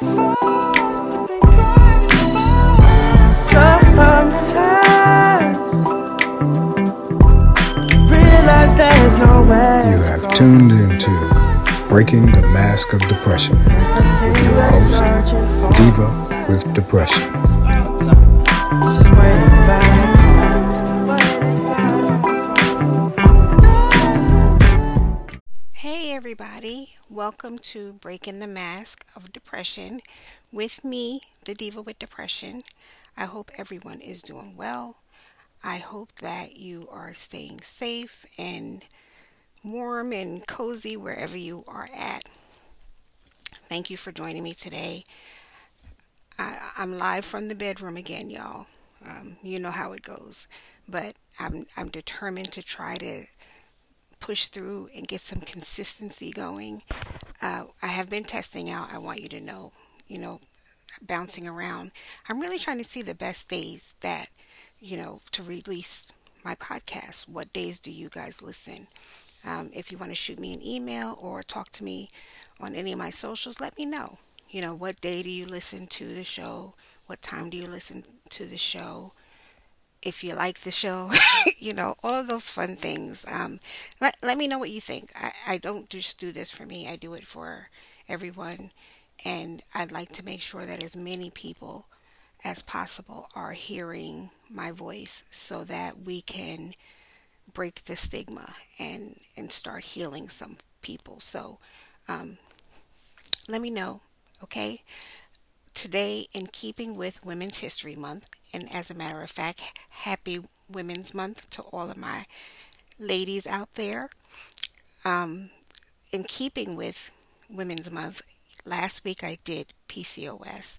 You have tuned into Breaking the Mask of Depression with your host, Diva with Depression. Welcome to Breaking the Mask of Depression with me, the Diva with Depression. I hope everyone is doing well. I hope that you are staying safe and warm and cozy wherever you are at. Thank you for joining me today. I, am live from the bedroom again, y'all. Um, you know how it goes, but I'm I'm determined to try to push through and get some consistency going. Uh, I have been testing out. I want you to know, you know, bouncing around. I'm really trying to see the best days that you know, to release my podcast. What days do you guys listen? Um, if you want to shoot me an email or talk to me on any of my socials, let me know. You know, what day do you listen to the show? What time do you listen to the show? If you like the show, you know, all of those fun things. Um, let, let me know what you think. I, I don't just do this for me, I do it for everyone. And I'd like to make sure that as many people as possible are hearing my voice so that we can break the stigma and and start healing some people so um, let me know okay today in keeping with women's history month and as a matter of fact happy women's month to all of my ladies out there um, in keeping with women's month last week I did PCOS.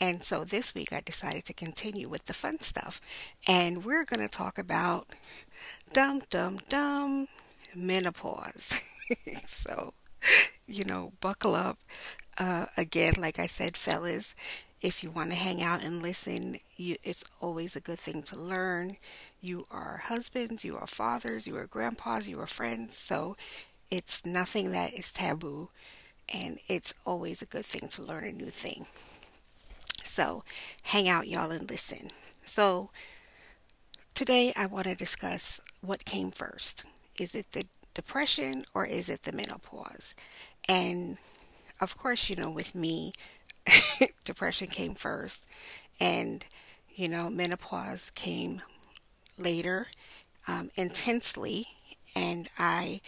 And so this week I decided to continue with the fun stuff. And we're going to talk about dum dum dum menopause. so, you know, buckle up. Uh, again, like I said, fellas, if you want to hang out and listen, you, it's always a good thing to learn. You are husbands, you are fathers, you are grandpas, you are friends. So it's nothing that is taboo and it's always a good thing to learn a new thing. So, hang out, y'all, and listen. So, today I want to discuss what came first. Is it the depression or is it the menopause? And of course, you know, with me, depression came first, and you know, menopause came later, um, intensely, and I,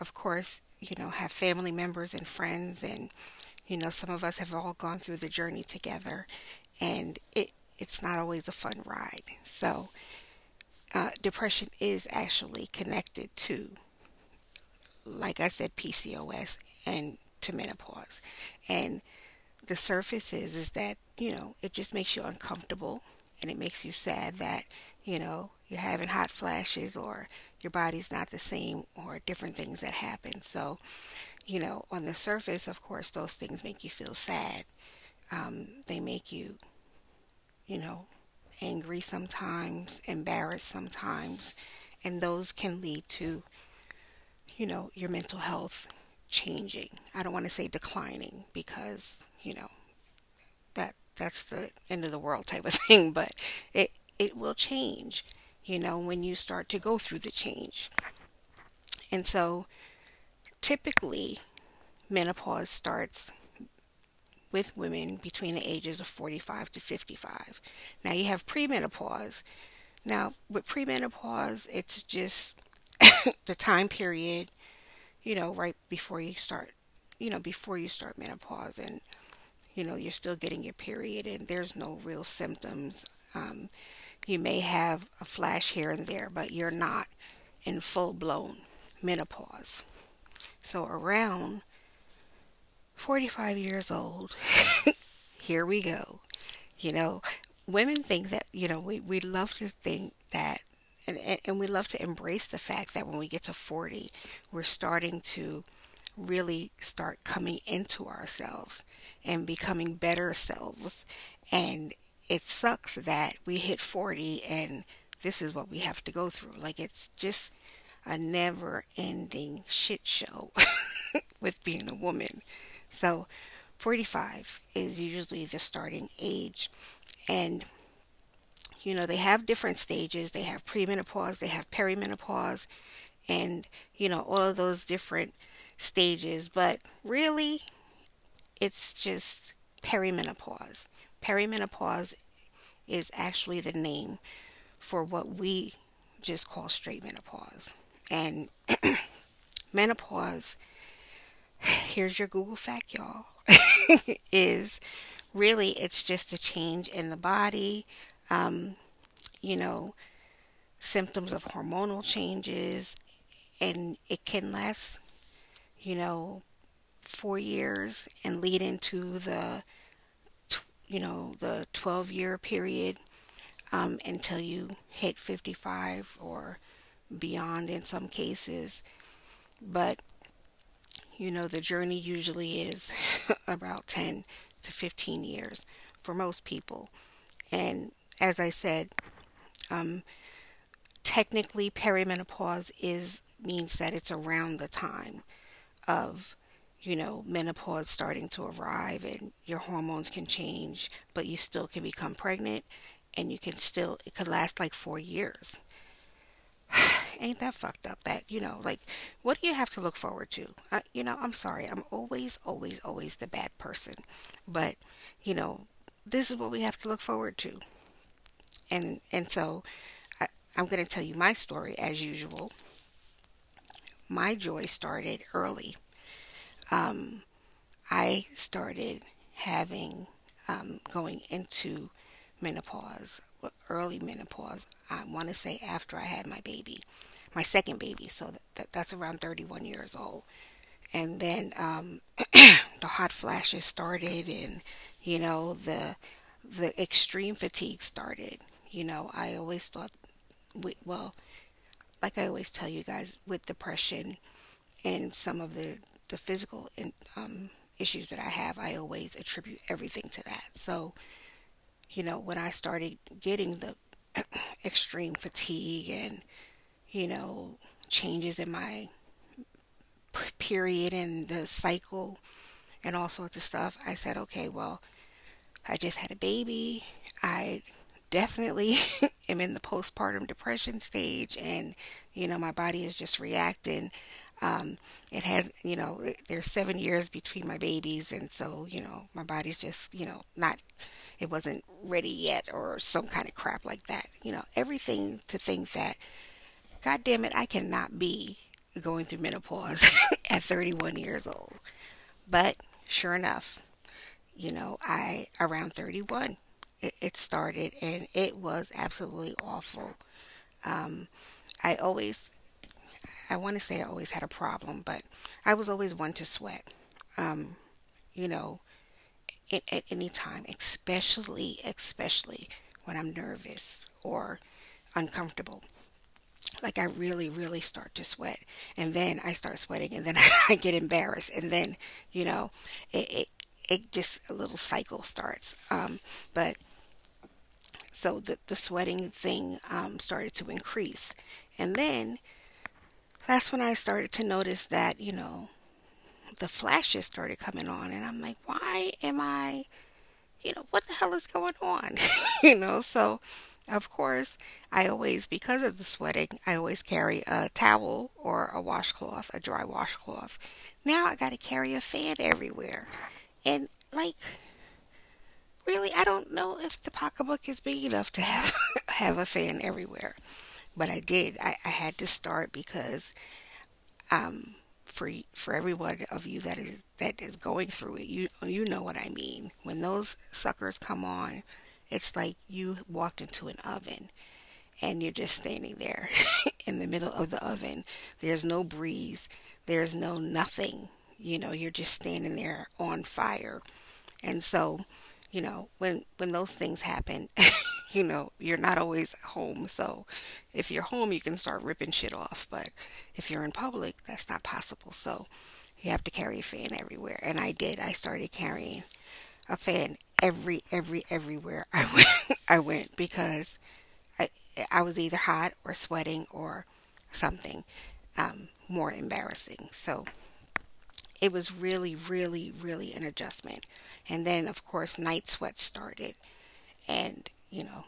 of course, you know, have family members and friends, and you know, some of us have all gone through the journey together, and it it's not always a fun ride. So, uh, depression is actually connected to, like I said, PCOS and to menopause, and the surface is is that you know it just makes you uncomfortable and it makes you sad that you know you're having hot flashes or your body's not the same or different things that happen. So, you know, on the surface, of course, those things make you feel sad. Um, they make you, you know, angry sometimes, embarrassed sometimes, and those can lead to, you know, your mental health changing. I don't want to say declining because, you know, that that's the end of the world type of thing, but it it will change you know, when you start to go through the change. And so typically, menopause starts with women between the ages of 45 to 55. Now you have premenopause. Now, with premenopause, it's just the time period, you know, right before you start, you know, before you start menopause and you know, you're still getting your period and there's no real symptoms. Um, you may have a flash here and there, but you're not in full blown menopause. So around 45 years old, here we go. You know, women think that, you know, we, we love to think that, and, and we love to embrace the fact that when we get to 40, we're starting to really start coming into ourselves and becoming better selves and it sucks that we hit 40 and this is what we have to go through. Like it's just a never ending shit show with being a woman. So 45 is usually the starting age. And, you know, they have different stages. They have premenopause, they have perimenopause, and, you know, all of those different stages. But really, it's just perimenopause. Perimenopause is actually the name for what we just call straight menopause. And menopause, here's your Google fact, y'all, is really it's just a change in the body, um, you know, symptoms of hormonal changes, and it can last, you know, four years and lead into the, you know, the 12 year period um, until you hit 55 or beyond in some cases. But, you know, the journey usually is about 10 to 15 years for most people. And as I said, um, technically perimenopause is means that it's around the time of you know menopause starting to arrive and your hormones can change but you still can become pregnant and you can still it could last like 4 years. Ain't that fucked up that you know like what do you have to look forward to? Uh, you know i'm sorry i'm always always always the bad person but you know this is what we have to look forward to and and so I, i'm going to tell you my story as usual my joy started early um, i started having um, going into menopause early menopause. I want to say after I had my baby, my second baby. So that, that's around 31 years old. And then um, the hot flashes started, and you know the the extreme fatigue started. You know, I always thought, well, like I always tell you guys, with depression and some of the the physical um, issues that I have, I always attribute everything to that. So you know, when I started getting the extreme fatigue and, you know, changes in my period and the cycle and all sorts of stuff, I said, okay, well, I just had a baby. I definitely am in the postpartum depression stage, and, you know, my body is just reacting. Um, it has, you know, there's seven years between my babies, and so, you know, my body's just, you know, not it wasn't ready yet or some kind of crap like that. You know, everything to think that, God damn it, I cannot be going through menopause at 31 years old. But sure enough, you know, I, around 31, it, it started and it was absolutely awful. Um, I always, I want to say I always had a problem, but I was always one to sweat. Um, you know, at, at any time, especially, especially when I'm nervous or uncomfortable. Like I really, really start to sweat, and then I start sweating, and then I get embarrassed, and then you know, it it, it just a little cycle starts. Um, but so the the sweating thing um, started to increase, and then that's when I started to notice that you know the flashes started coming on, and I'm like, why am I, you know, what the hell is going on? you know, so of course, I always, because of the sweating, I always carry a towel or a washcloth, a dry washcloth. Now I got to carry a fan everywhere. And, like, really, I don't know if the pocketbook is big enough to have, have a fan everywhere. But I did. I, I had to start because um, for for every one of you that is that is going through it. You you know what I mean. When those suckers come on, it's like you walked into an oven and you're just standing there in the middle of the oven. There's no breeze. There's no nothing. You know, you're just standing there on fire. And so, you know, when when those things happen, you know, you're not always home. So if you're home, you can start ripping shit off. But if you're in public, that's not possible. So you have to carry a fan everywhere. And I did. I started carrying a fan every, every, everywhere I went, I went because I, I was either hot or sweating or something um, more embarrassing. So it was really, really, really an adjustment. And then, of course, night sweats started. And, you know,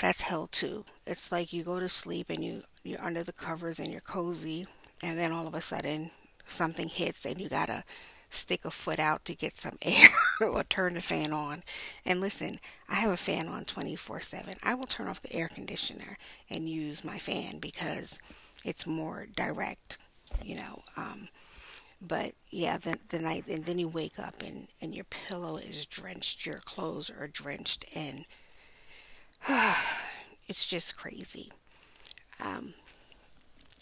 that's hell too. It's like you go to sleep and you, you're under the covers and you're cozy. And then all of a sudden, something hits and you gotta stick a foot out to get some air or turn the fan on. And listen, I have a fan on 24 7. I will turn off the air conditioner and use my fan because it's more direct, you know. Um, but yeah, the, the night, and then you wake up and, and your pillow is drenched, your clothes are drenched, and uh, it's just crazy. Um,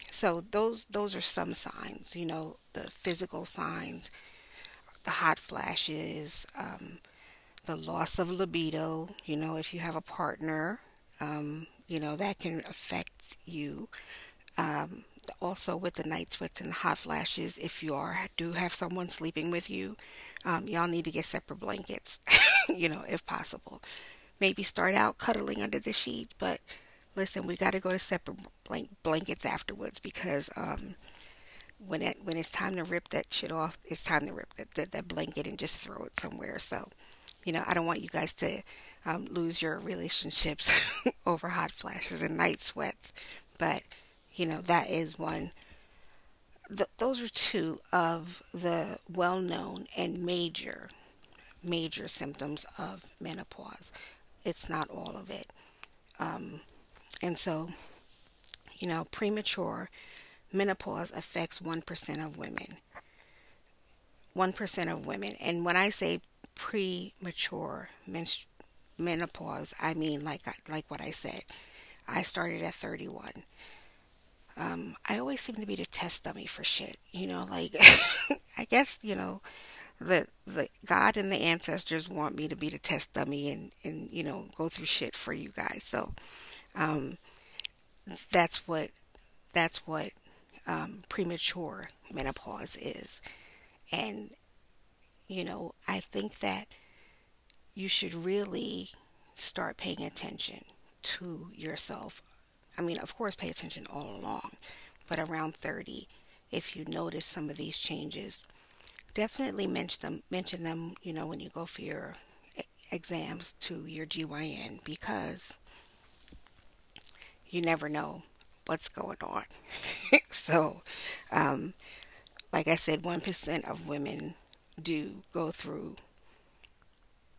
so those those are some signs, you know, the physical signs, the hot flashes, um, the loss of libido. You know, if you have a partner, um, you know that can affect you. Um, also with the night sweats and the hot flashes, if you are do have someone sleeping with you, um, y'all need to get separate blankets. you know, if possible. Maybe start out cuddling under the sheet, but listen, we got to go to separate blank blankets afterwards because um, when it when it's time to rip that shit off, it's time to rip that, that, that blanket and just throw it somewhere. So, you know, I don't want you guys to um, lose your relationships over hot flashes and night sweats, but you know that is one. Th- those are two of the well-known and major major symptoms of menopause. It's not all of it. Um, and so, you know, premature menopause affects 1% of women. 1% of women. And when I say premature menopause, I mean like like what I said. I started at 31. Um, I always seem to be the test dummy for shit. You know, like I guess you know the the God and the ancestors want me to be the test dummy and and you know go through shit for you guys. So um, that's what that's what um, premature menopause is, and you know I think that you should really start paying attention to yourself. I mean, of course, pay attention all along, but around 30, if you notice some of these changes, definitely mention them. Mention them, you know, when you go for your exams to your GYN because you never know what's going on. so, um, like I said, 1% of women do go through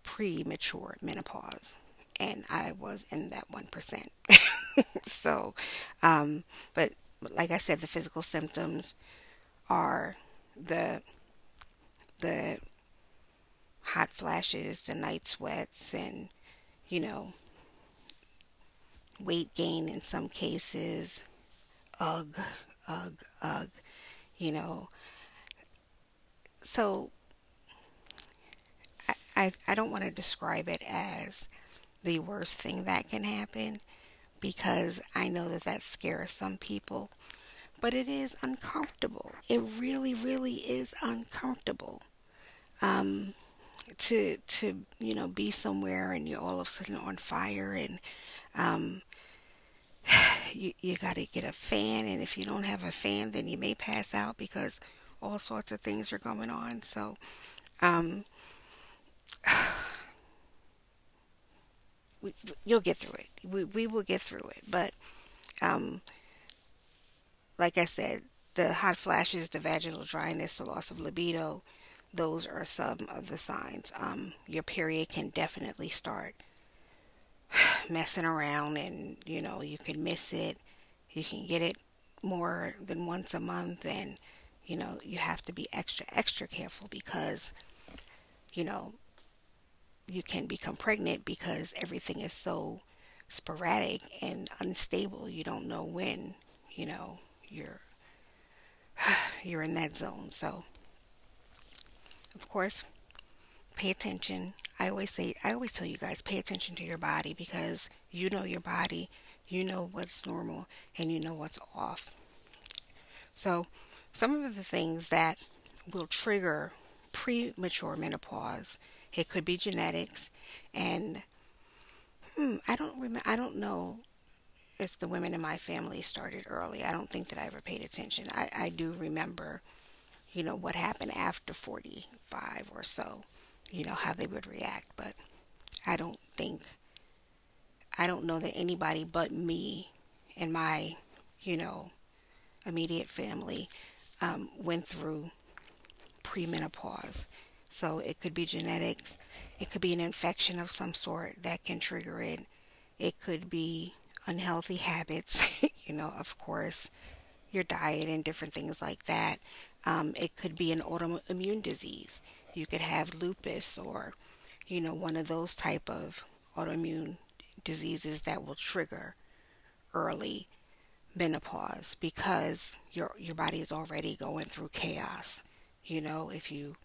premature menopause, and I was in that 1%. so, um, but like I said, the physical symptoms are the the hot flashes, the night sweats, and you know, weight gain in some cases. Ugh, ugh, ugh. You know. So I, I, don't want to describe it as the worst thing that can happen because I know that that scares some people. But it is uncomfortable. It really, really is uncomfortable. Um, to to you know be somewhere and you're all of a sudden on fire and um, you, you got to get a fan, and if you don't have a fan, then you may pass out because all sorts of things are going on. So, um, we, you'll get through it. We, we will get through it. But, um, like I said, the hot flashes, the vaginal dryness, the loss of libido, those are some of the signs. Um, your period can definitely start messing around and you know you can miss it you can get it more than once a month and you know you have to be extra extra careful because you know you can become pregnant because everything is so sporadic and unstable you don't know when you know you're you're in that zone so of course pay attention. I always say, I always tell you guys, pay attention to your body because you know your body, you know what's normal, and you know what's off. So, some of the things that will trigger premature menopause, it could be genetics, and hmm, I don't remember, I don't know if the women in my family started early. I don't think that I ever paid attention. I, I do remember you know, what happened after 45 or so, you know, how they would react. But I don't think, I don't know that anybody but me and my, you know, immediate family um, went through premenopause. So it could be genetics, it could be an infection of some sort that can trigger it, it could be unhealthy habits, you know, of course, your diet and different things like that. Um, it could be an autoimmune disease. You could have lupus or, you know, one of those type of autoimmune diseases that will trigger early menopause because your your body is already going through chaos. You know, if you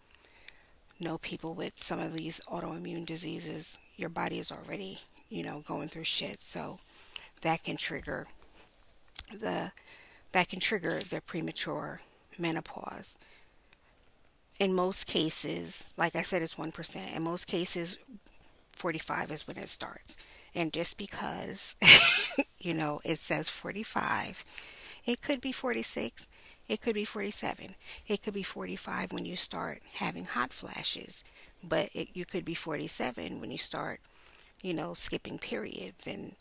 know people with some of these autoimmune diseases, your body is already, you know, going through shit. So that can trigger the that can trigger the premature menopause. In most cases, like I said, it's 1%. In most cases, 45 is when it starts. And just because, you know, it says 45, it could be 46, it could be 47, it could be 45 when you start having hot flashes, but it, you could be 47 when you start, you know, skipping periods. And,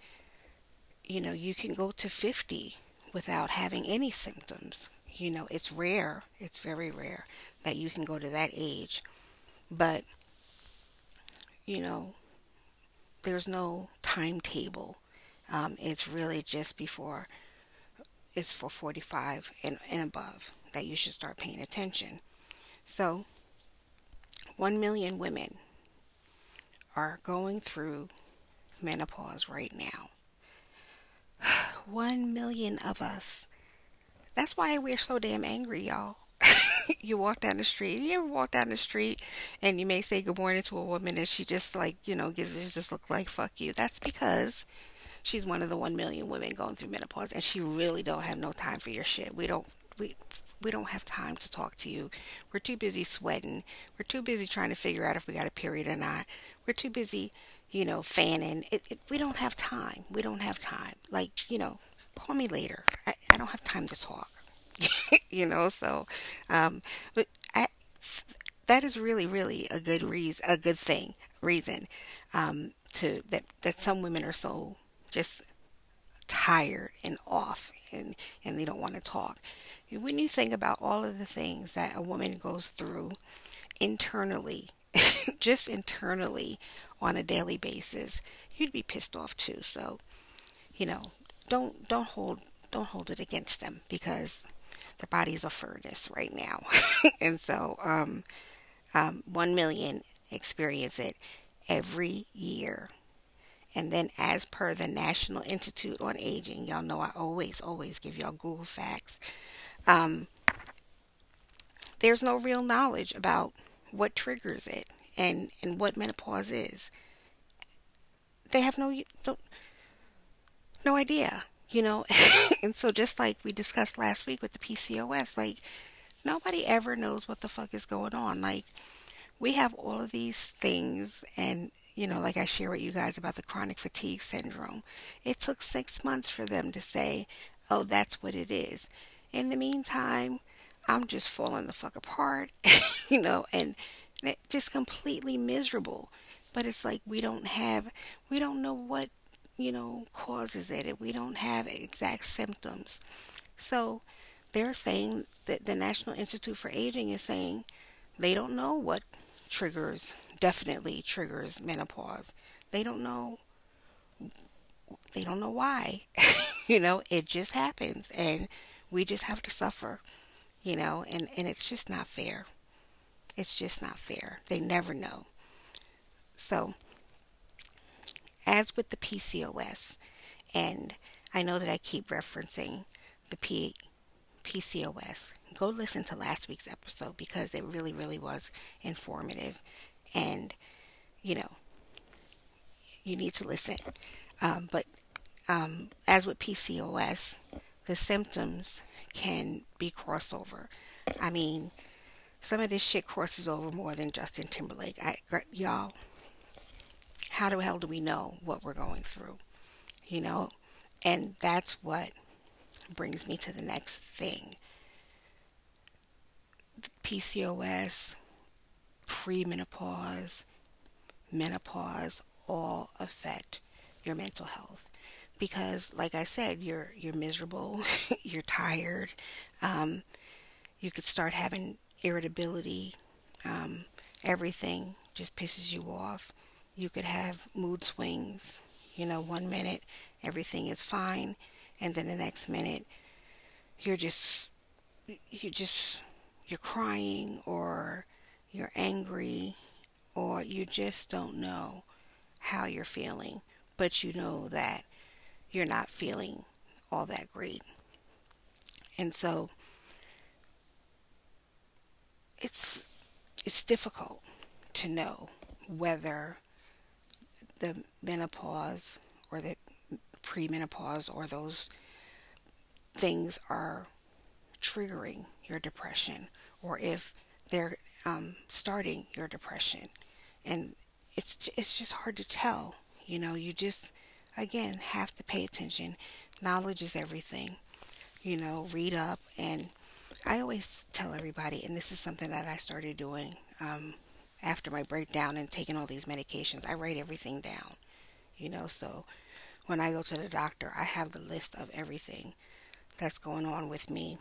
you know, you can go to 50 without having any symptoms. You know, it's rare, it's very rare that you can go to that age. But, you know, there's no timetable. Um, it's really just before it's for 45 and, and above that you should start paying attention. So, 1 million women are going through menopause right now. 1 million of us. That's why we're so damn angry, y'all. you walk down the street. You ever walk down the street and you may say good morning to a woman and she just like, you know, gives it just look like fuck you. That's because she's one of the 1 million women going through menopause and she really don't have no time for your shit. We don't we we don't have time to talk to you. We're too busy sweating. We're too busy trying to figure out if we got a period or not. We're too busy, you know, fanning. It, it, we don't have time. We don't have time. Like, you know, call me later. I, I don't have time to talk. you know, so um, but I, that is really, really a good reason, a good thing, reason um, to that that some women are so just tired and off, and and they don't want to talk. When you think about all of the things that a woman goes through internally, just internally on a daily basis, you'd be pissed off too. So, you know, don't don't hold don't hold it against them because their bodies are furnace right now. and so, um, um, 1 million experience it every year. And then, as per the National Institute on Aging, y'all know I always, always give y'all Google facts. Um, there's no real knowledge about what triggers it and, and what menopause is. They have no, no, no idea you know and so just like we discussed last week with the PCOS like nobody ever knows what the fuck is going on like we have all of these things and you know like I share with you guys about the chronic fatigue syndrome it took 6 months for them to say oh that's what it is in the meantime I'm just falling the fuck apart you know and just completely miserable but it's like we don't have we don't know what you know, causes it. We don't have exact symptoms. So they're saying that the National Institute for Aging is saying they don't know what triggers, definitely triggers menopause. They don't know. They don't know why. you know, it just happens and we just have to suffer, you know, and, and it's just not fair. It's just not fair. They never know. So as with the PCOS, and I know that I keep referencing the P- PCOS, go listen to last week's episode because it really, really was informative. And, you know, you need to listen. Um, but um, as with PCOS, the symptoms can be crossover. I mean, some of this shit crosses over more than Justin Timberlake. I, y'all, how the hell do we know what we're going through? You know? And that's what brings me to the next thing. PCOS, premenopause, menopause all affect your mental health. Because like I said you're you're miserable you're tired um, you could start having irritability um, everything just pisses you off. You could have mood swings you know one minute everything is fine and then the next minute you're just you just you're crying or you're angry or you just don't know how you're feeling, but you know that you're not feeling all that great. And so it's it's difficult to know whether the menopause or the premenopause or those things are triggering your depression or if they're um, starting your depression and it's it's just hard to tell. You know, you just again have to pay attention. Knowledge is everything. You know, read up and I always tell everybody, and this is something that I started doing um, after my breakdown and taking all these medications. I write everything down. You know, so when I go to the doctor, I have the list of everything that's going on with me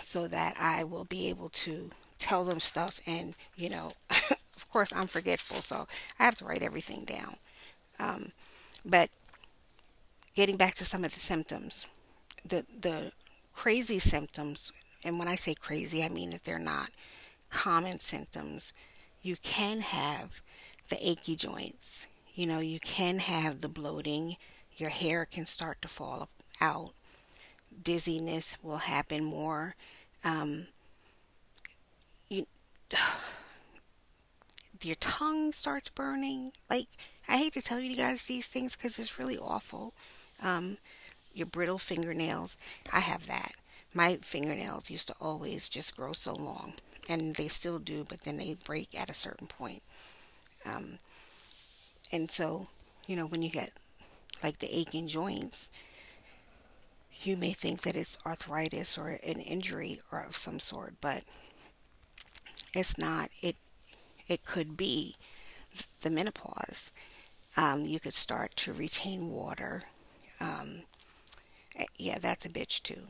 so that I will be able to tell them stuff and, you know, of course, I'm forgetful, so I have to write everything down. Um, but getting back to some of the symptoms, the the crazy symptoms, and when I say crazy, I mean that they're not common symptoms. You can have the achy joints. You know, you can have the bloating. Your hair can start to fall out. Dizziness will happen more. Um, your tongue starts burning. Like, I hate to tell you guys these things because it's really awful. Um, your brittle fingernails, I have that. My fingernails used to always just grow so long, and they still do, but then they break at a certain point. Um, and so, you know, when you get like the aching joints, you may think that it's arthritis or an injury or of some sort, but it's not. It it could be the menopause. Um, you could start to retain water. Um, eh, yeah, that's a bitch too.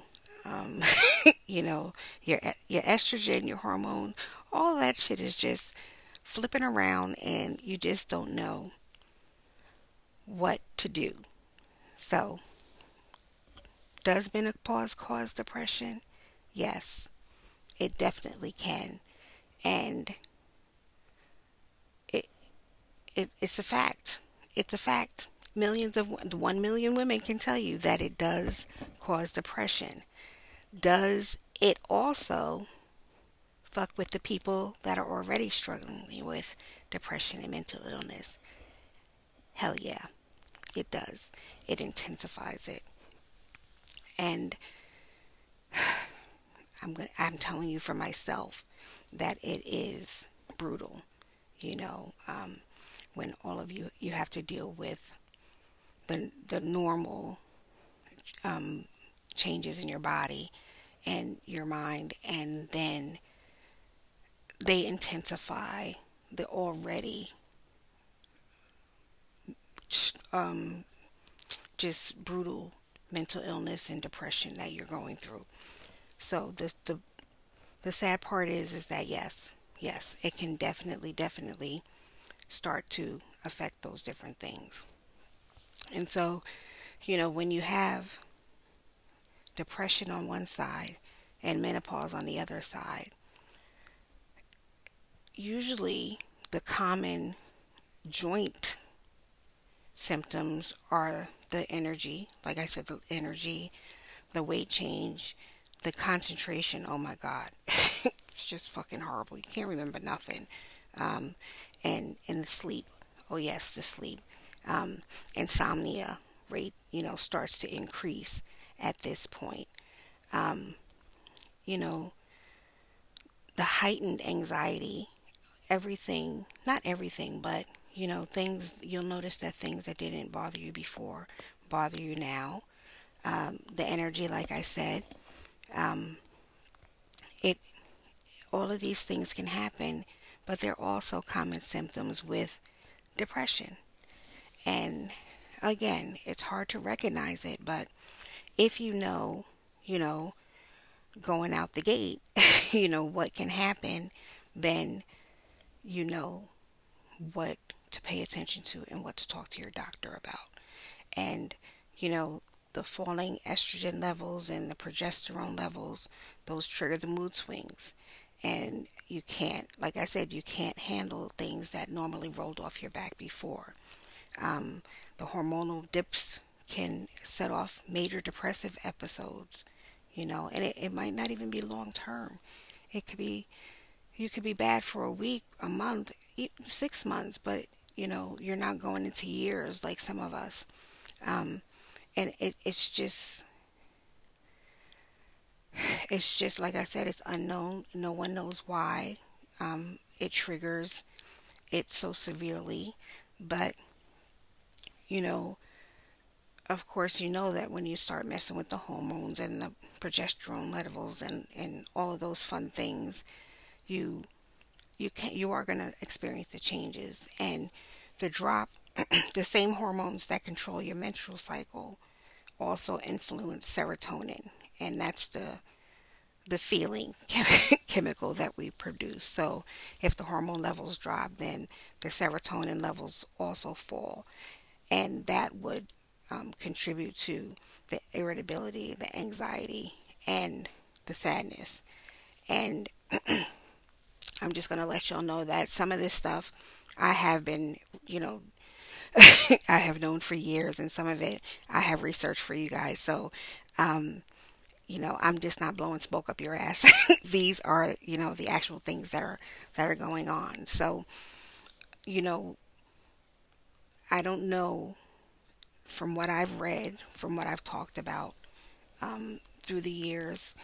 Um, you know, your your estrogen, your hormone, all that shit is just flipping around, and you just don't know what to do. So, does menopause cause depression? Yes, it definitely can, and it, it it's a fact. It's a fact. Millions of one million women can tell you that it does cause depression. Does it also fuck with the people that are already struggling with depression and mental illness? Hell yeah, it does. It intensifies it. And I'm going I'm telling you for myself that it is brutal. You know, um, when all of you you have to deal with the the normal um, changes in your body and your mind, and then they intensify the already um, just brutal mental illness and depression that you're going through. So the the the sad part is is that yes, yes, it can definitely definitely start to affect those different things. And so, you know, when you have depression on one side and menopause on the other side, usually the common joint symptoms are the energy, like I said, the energy, the weight change, the concentration. Oh my God. it's just fucking horrible. You can't remember nothing. Um, and in the sleep. Oh yes, the sleep. Um, insomnia rate, you know, starts to increase at this point. Um, you know, the heightened anxiety, everything, not everything, but you know, things you'll notice that things that didn't bother you before bother you now. Um, the energy, like I said, um, it all of these things can happen, but they're also common symptoms with depression. And again, it's hard to recognize it, but if you know, you know, going out the gate, you know, what can happen, then you know what to pay attention to and what to talk to your doctor about. And, you know, the falling estrogen levels and the progesterone levels, those trigger the mood swings. And you can't, like I said, you can't handle things that normally rolled off your back before. Um, the hormonal dips can set off major depressive episodes, you know, and it, it might not even be long term. It could be, you could be bad for a week, a month, six months, but you know, you're not going into years like some of us. Um, and it, it's just, it's just like I said, it's unknown. No one knows why um, it triggers it so severely, but you know, of course, you know that when you start messing with the hormones and the progesterone levels and, and all of those fun things, you you can you are going to experience the changes and the drop. the same hormones that control your menstrual cycle also influence serotonin, and that's the the feeling chemical that we produce. So if the hormone levels drop, then the serotonin levels also fall and that would um, contribute to the irritability, the anxiety, and the sadness. And I'm just going to let y'all know that some of this stuff I have been, you know, I have known for years, and some of it I have researched for you guys. So, um, you know, I'm just not blowing smoke up your ass. These are, you know, the actual things that are that are going on. So, you know, I don't know from what I've read, from what I've talked about um, through the years.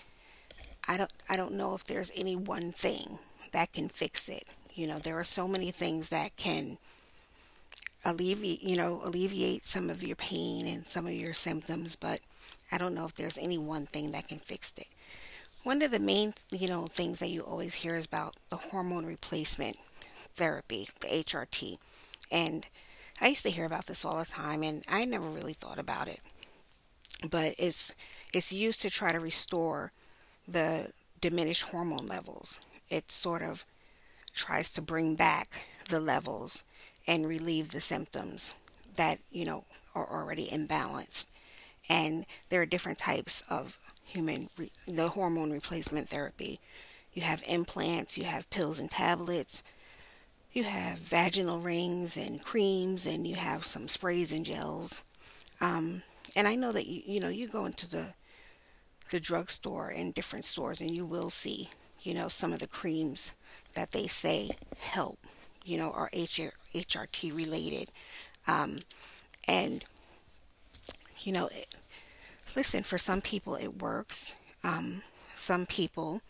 I don't I don't know if there's any one thing that can fix it. You know, there are so many things that can alleviate you know alleviate some of your pain and some of your symptoms, but I don't know if there's any one thing that can fix it. One of the main you know things that you always hear is about the hormone replacement therapy, the HRT, and I used to hear about this all the time and I never really thought about it. But it's it's used to try to restore the diminished hormone levels. It sort of tries to bring back the levels and relieve the symptoms that, you know, are already imbalanced. And there are different types of human re- the hormone replacement therapy. You have implants, you have pills and tablets, you have vaginal rings and creams, and you have some sprays and gels. Um, and I know that you you know you go into the the drugstore and different stores, and you will see you know some of the creams that they say help you know are HR, HRT related, um, and you know it, listen for some people it works. Um, some people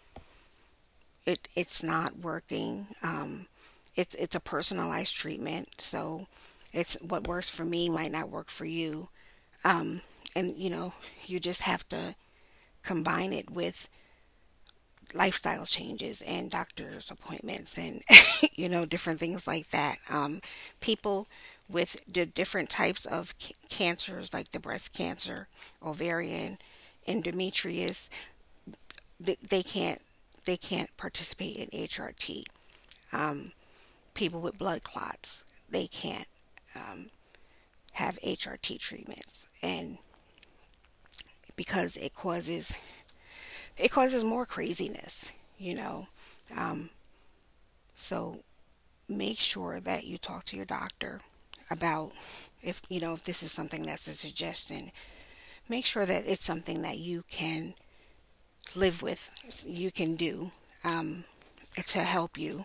it it's not working. Um, it's it's a personalized treatment, so it's what works for me might not work for you. Um, and you know, you just have to combine it with lifestyle changes and doctor's appointments and you know different things like that. Um, people with the different types of c- cancers, like the breast cancer, ovarian, endometrius, they, they can't they can't participate in HRT. Um, people with blood clots, they can't um, have HRT treatments, and because it causes it causes more craziness, you know. Um, so make sure that you talk to your doctor about if you know if this is something that's a suggestion. Make sure that it's something that you can live with, you can do um, to help you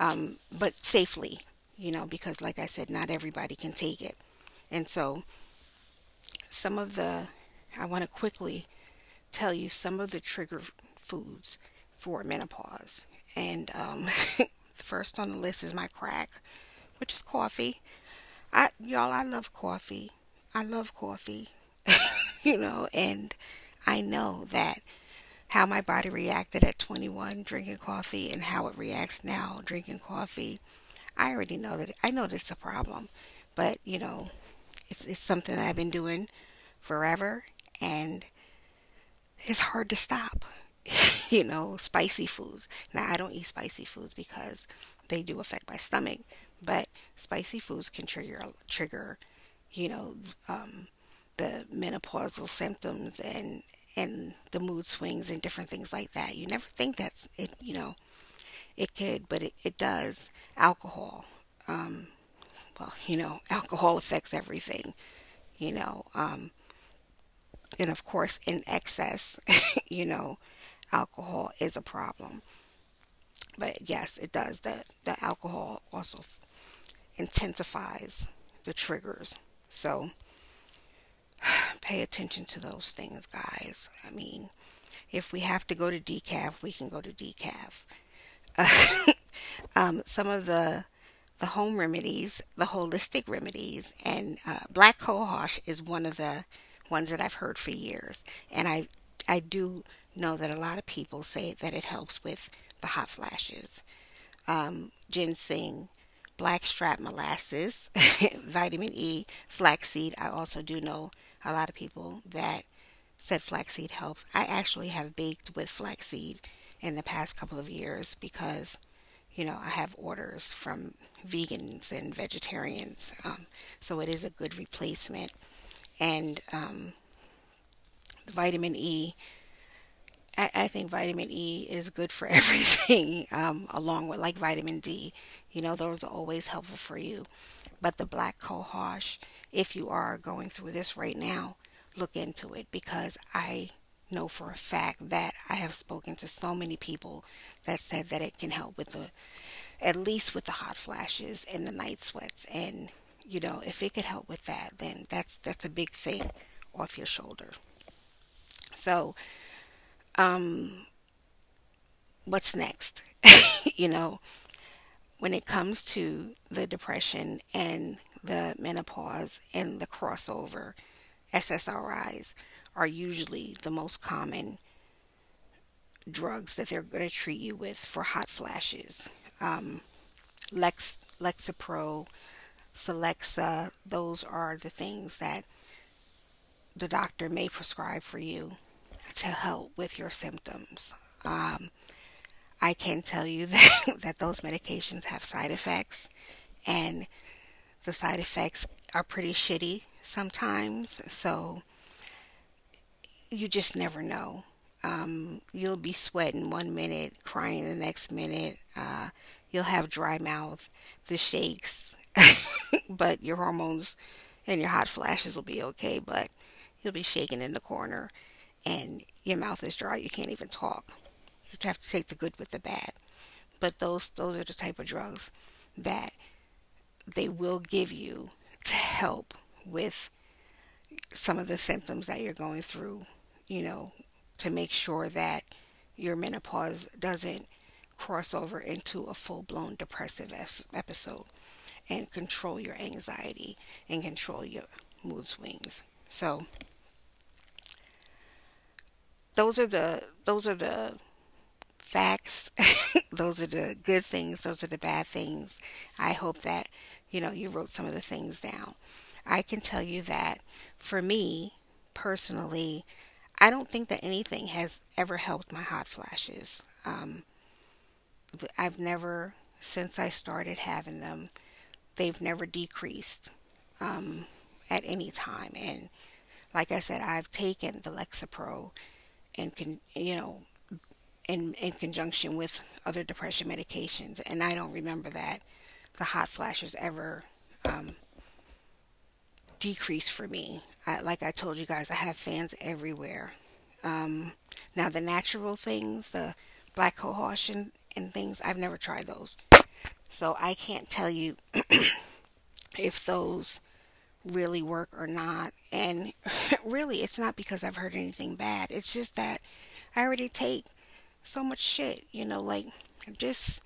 um, but safely, you know, because like I said, not everybody can take it. And so, some of the, I want to quickly tell you some of the trigger foods for menopause. And um, first on the list is my crack, which is coffee. I, y'all, I love coffee. I love coffee, you know, and I know that how my body reacted at 21 drinking coffee and how it reacts now drinking coffee. I already know that I know this is a problem, but you know, it's it's something that I've been doing forever and it's hard to stop. you know, spicy foods. Now I don't eat spicy foods because they do affect my stomach, but spicy foods can trigger trigger, you know, um, the menopausal symptoms and and the mood swings and different things like that. You never think that's it, you know, it could, but it, it does. Alcohol, um, well, you know, alcohol affects everything, you know, um, and of course, in excess, you know, alcohol is a problem. But yes, it does. The, the alcohol also intensifies the triggers. So pay attention to those things, guys. I mean, if we have to go to decaf, we can go to decaf. um, some of the the home remedies, the holistic remedies, and uh, black cohosh is one of the ones that I've heard for years, and I I do know that a lot of people say that it helps with the hot flashes. Um, ginseng, blackstrap molasses, vitamin E, flaxseed. I also do know a lot of people that said flaxseed helps. I actually have baked with flaxseed in the past couple of years because, you know, I have orders from vegans and vegetarians. Um, so it is a good replacement. And um, the vitamin E I, I think vitamin E is good for everything, um, along with like vitamin D. You know, those are always helpful for you. But the black cohosh, if you are going through this right now, look into it because I know for a fact that I have spoken to so many people that said that it can help with the, at least with the hot flashes and the night sweats. And, you know, if it could help with that, then that's, that's a big thing off your shoulder. So, um, what's next? you know, when it comes to the depression and the menopause and the crossover, SSRIs are usually the most common drugs that they're going to treat you with for hot flashes. Um, Lex, Lexapro, Celexa, those are the things that the doctor may prescribe for you to help with your symptoms. Um, I can tell you that, that those medications have side effects, and the side effects are pretty shitty sometimes. So you just never know. Um, you'll be sweating one minute, crying the next minute. Uh, you'll have dry mouth, the shakes, but your hormones and your hot flashes will be okay. But you'll be shaking in the corner and your mouth is dry, you can't even talk. You have to take the good with the bad. But those those are the type of drugs that they will give you to help with some of the symptoms that you're going through, you know, to make sure that your menopause doesn't cross over into a full blown depressive episode and control your anxiety and control your mood swings. So, those are the those are the facts. those are the good things. Those are the bad things. I hope that you know you wrote some of the things down. I can tell you that for me personally, I don't think that anything has ever helped my hot flashes. Um, I've never, since I started having them, they've never decreased um, at any time. And like I said, I've taken the Lexapro and con, you know in in conjunction with other depression medications, and I don't remember that the hot flashes ever um, decreased for me. I, like I told you guys, I have fans everywhere. Um, now the natural things, the black cohosh and, and things, I've never tried those, so I can't tell you if those really work or not. And really, it's not because I've heard anything bad. It's just that I already take so much shit, you know, like just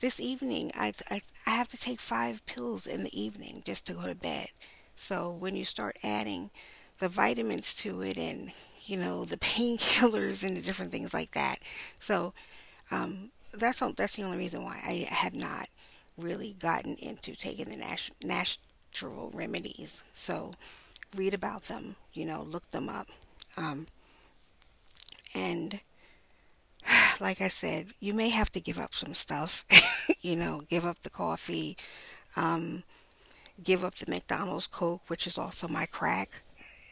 this evening I, I, I have to take five pills in the evening just to go to bed. So when you start adding the vitamins to it and you know, the painkillers and the different things like that. So um, that's that's the only reason why I have not really gotten into taking the nat- natural remedies. So read about them, you know, look them up. Um, and like I said, you may have to give up some stuff, you know, give up the coffee, um, give up the McDonald's Coke, which is also my crack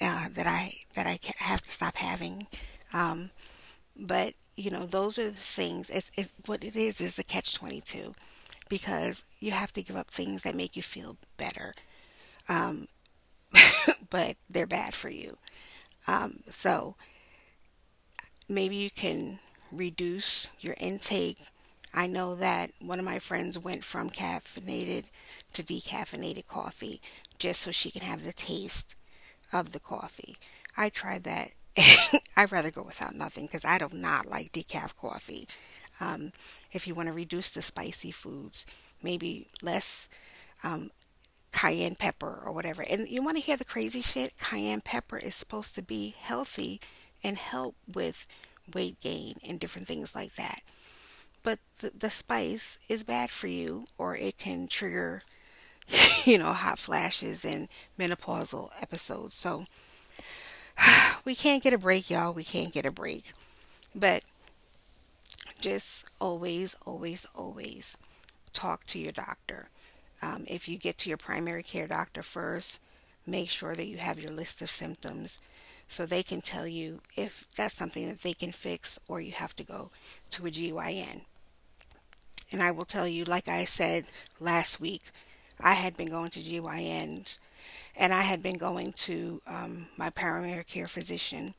uh, that I that I have to stop having. Um, but you know, those are the things. It's, it's what it is is a catch twenty two, because you have to give up things that make you feel better, um, but they're bad for you. Um, so maybe you can reduce your intake. I know that one of my friends went from caffeinated to decaffeinated coffee just so she can have the taste of the coffee. I tried that. I'd rather go without nothing because I do not like decaf coffee. Um, if you want to reduce the spicy foods, maybe less um, cayenne pepper or whatever. And you want to hear the crazy shit? Cayenne pepper is supposed to be healthy and help with weight gain and different things like that. But the, the spice is bad for you, or it can trigger, you know, hot flashes and menopausal episodes. So we can't get a break, y'all. We can't get a break. But just always, always, always talk to your doctor. Um, if you get to your primary care doctor first, make sure that you have your list of symptoms so they can tell you if that's something that they can fix or you have to go to a GYN. And I will tell you, like I said last week, I had been going to GYNs and I had been going to um, my primary care physician,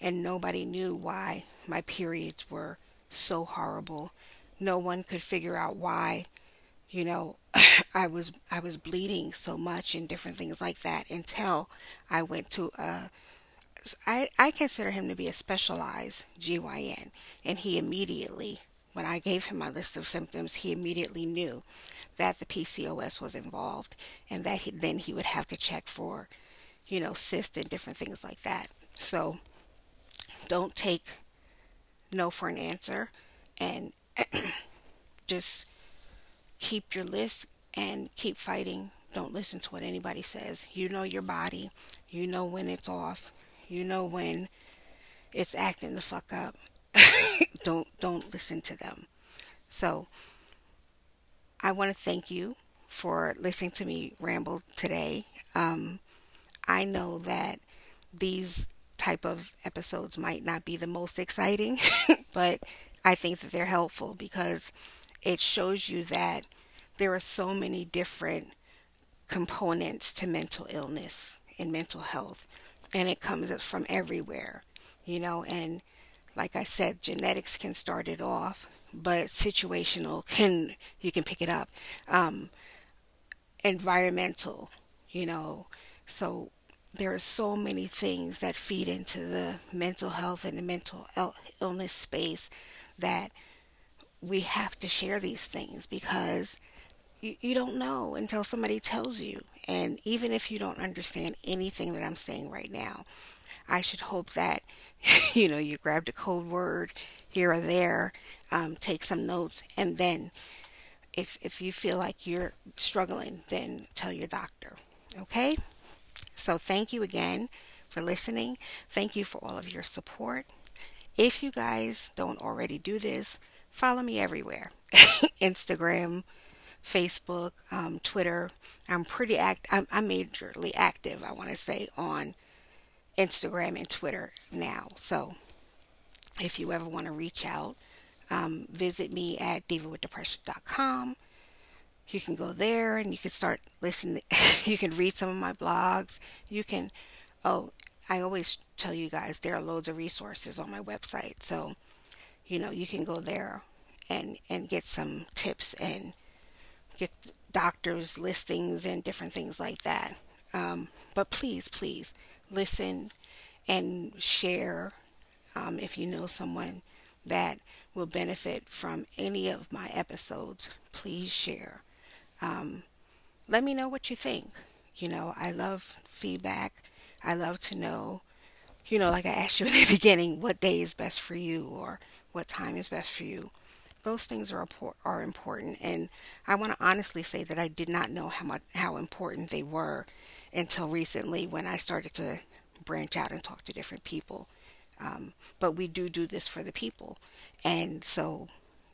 and nobody knew why my periods were so horrible. No one could figure out why, you know, I was I was bleeding so much and different things like that until I went to a I, I consider him to be a specialized GYN, and he immediately, when I gave him my list of symptoms, he immediately knew that the PCOS was involved, and that he, then he would have to check for, you know, cyst and different things like that. So, don't take no for an answer, and just keep your list and keep fighting. Don't listen to what anybody says. You know your body. You know when it's off you know when it's acting the fuck up. don't don't listen to them. So I want to thank you for listening to me ramble today. Um, I know that these type of episodes might not be the most exciting, but I think that they're helpful because it shows you that there are so many different components to mental illness and mental health and it comes from everywhere, you know, and like I said, genetics can start it off, but situational can you can pick it up. Um, environmental, you know, so there are so many things that feed into the mental health and the mental illness space that we have to share these things because you, don't know until somebody tells you. And even if you don't understand anything that I'm saying right now, I should hope that, you know, you grabbed a code word here or there, um, take some notes, and then if, if you feel like you're struggling, then tell your doctor. Okay? So thank you again for listening. Thank you for all of your support. If you guys don't already do this, follow me everywhere Instagram, Facebook, um, Twitter. I'm pretty act. I'm, I'm majorly active. I want to say on Instagram and Twitter now. So if you ever want to reach out, um, visit me at divawithdepression.com. You can go there and you can start listening. you can read some of my blogs. You can, oh, I always tell you guys there are loads of resources on my website. So, you know, you can go there and and get some tips and get doctors' listings and different things like that. Um, but please, please listen and share um, if you know someone that will benefit from any of my episodes. Please share. Um, let me know what you think. You know, I love feedback. I love to know you know, like I asked you in the beginning, what day is best for you or what time is best for you. Those things are are important, and I want to honestly say that I did not know how much how important they were until recently when I started to branch out and talk to different people. Um, but we do do this for the people, and so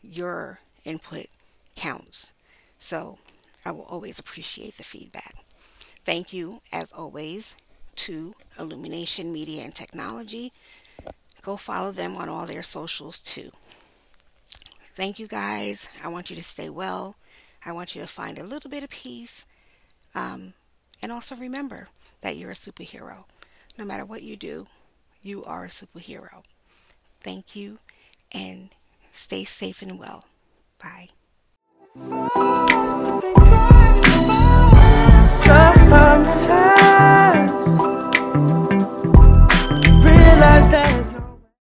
your input counts. So I will always appreciate the feedback. Thank you, as always, to Illumination Media and Technology. Go follow them on all their socials too. Thank you guys. I want you to stay well. I want you to find a little bit of peace. Um, and also remember that you're a superhero. No matter what you do, you are a superhero. Thank you and stay safe and well. Bye.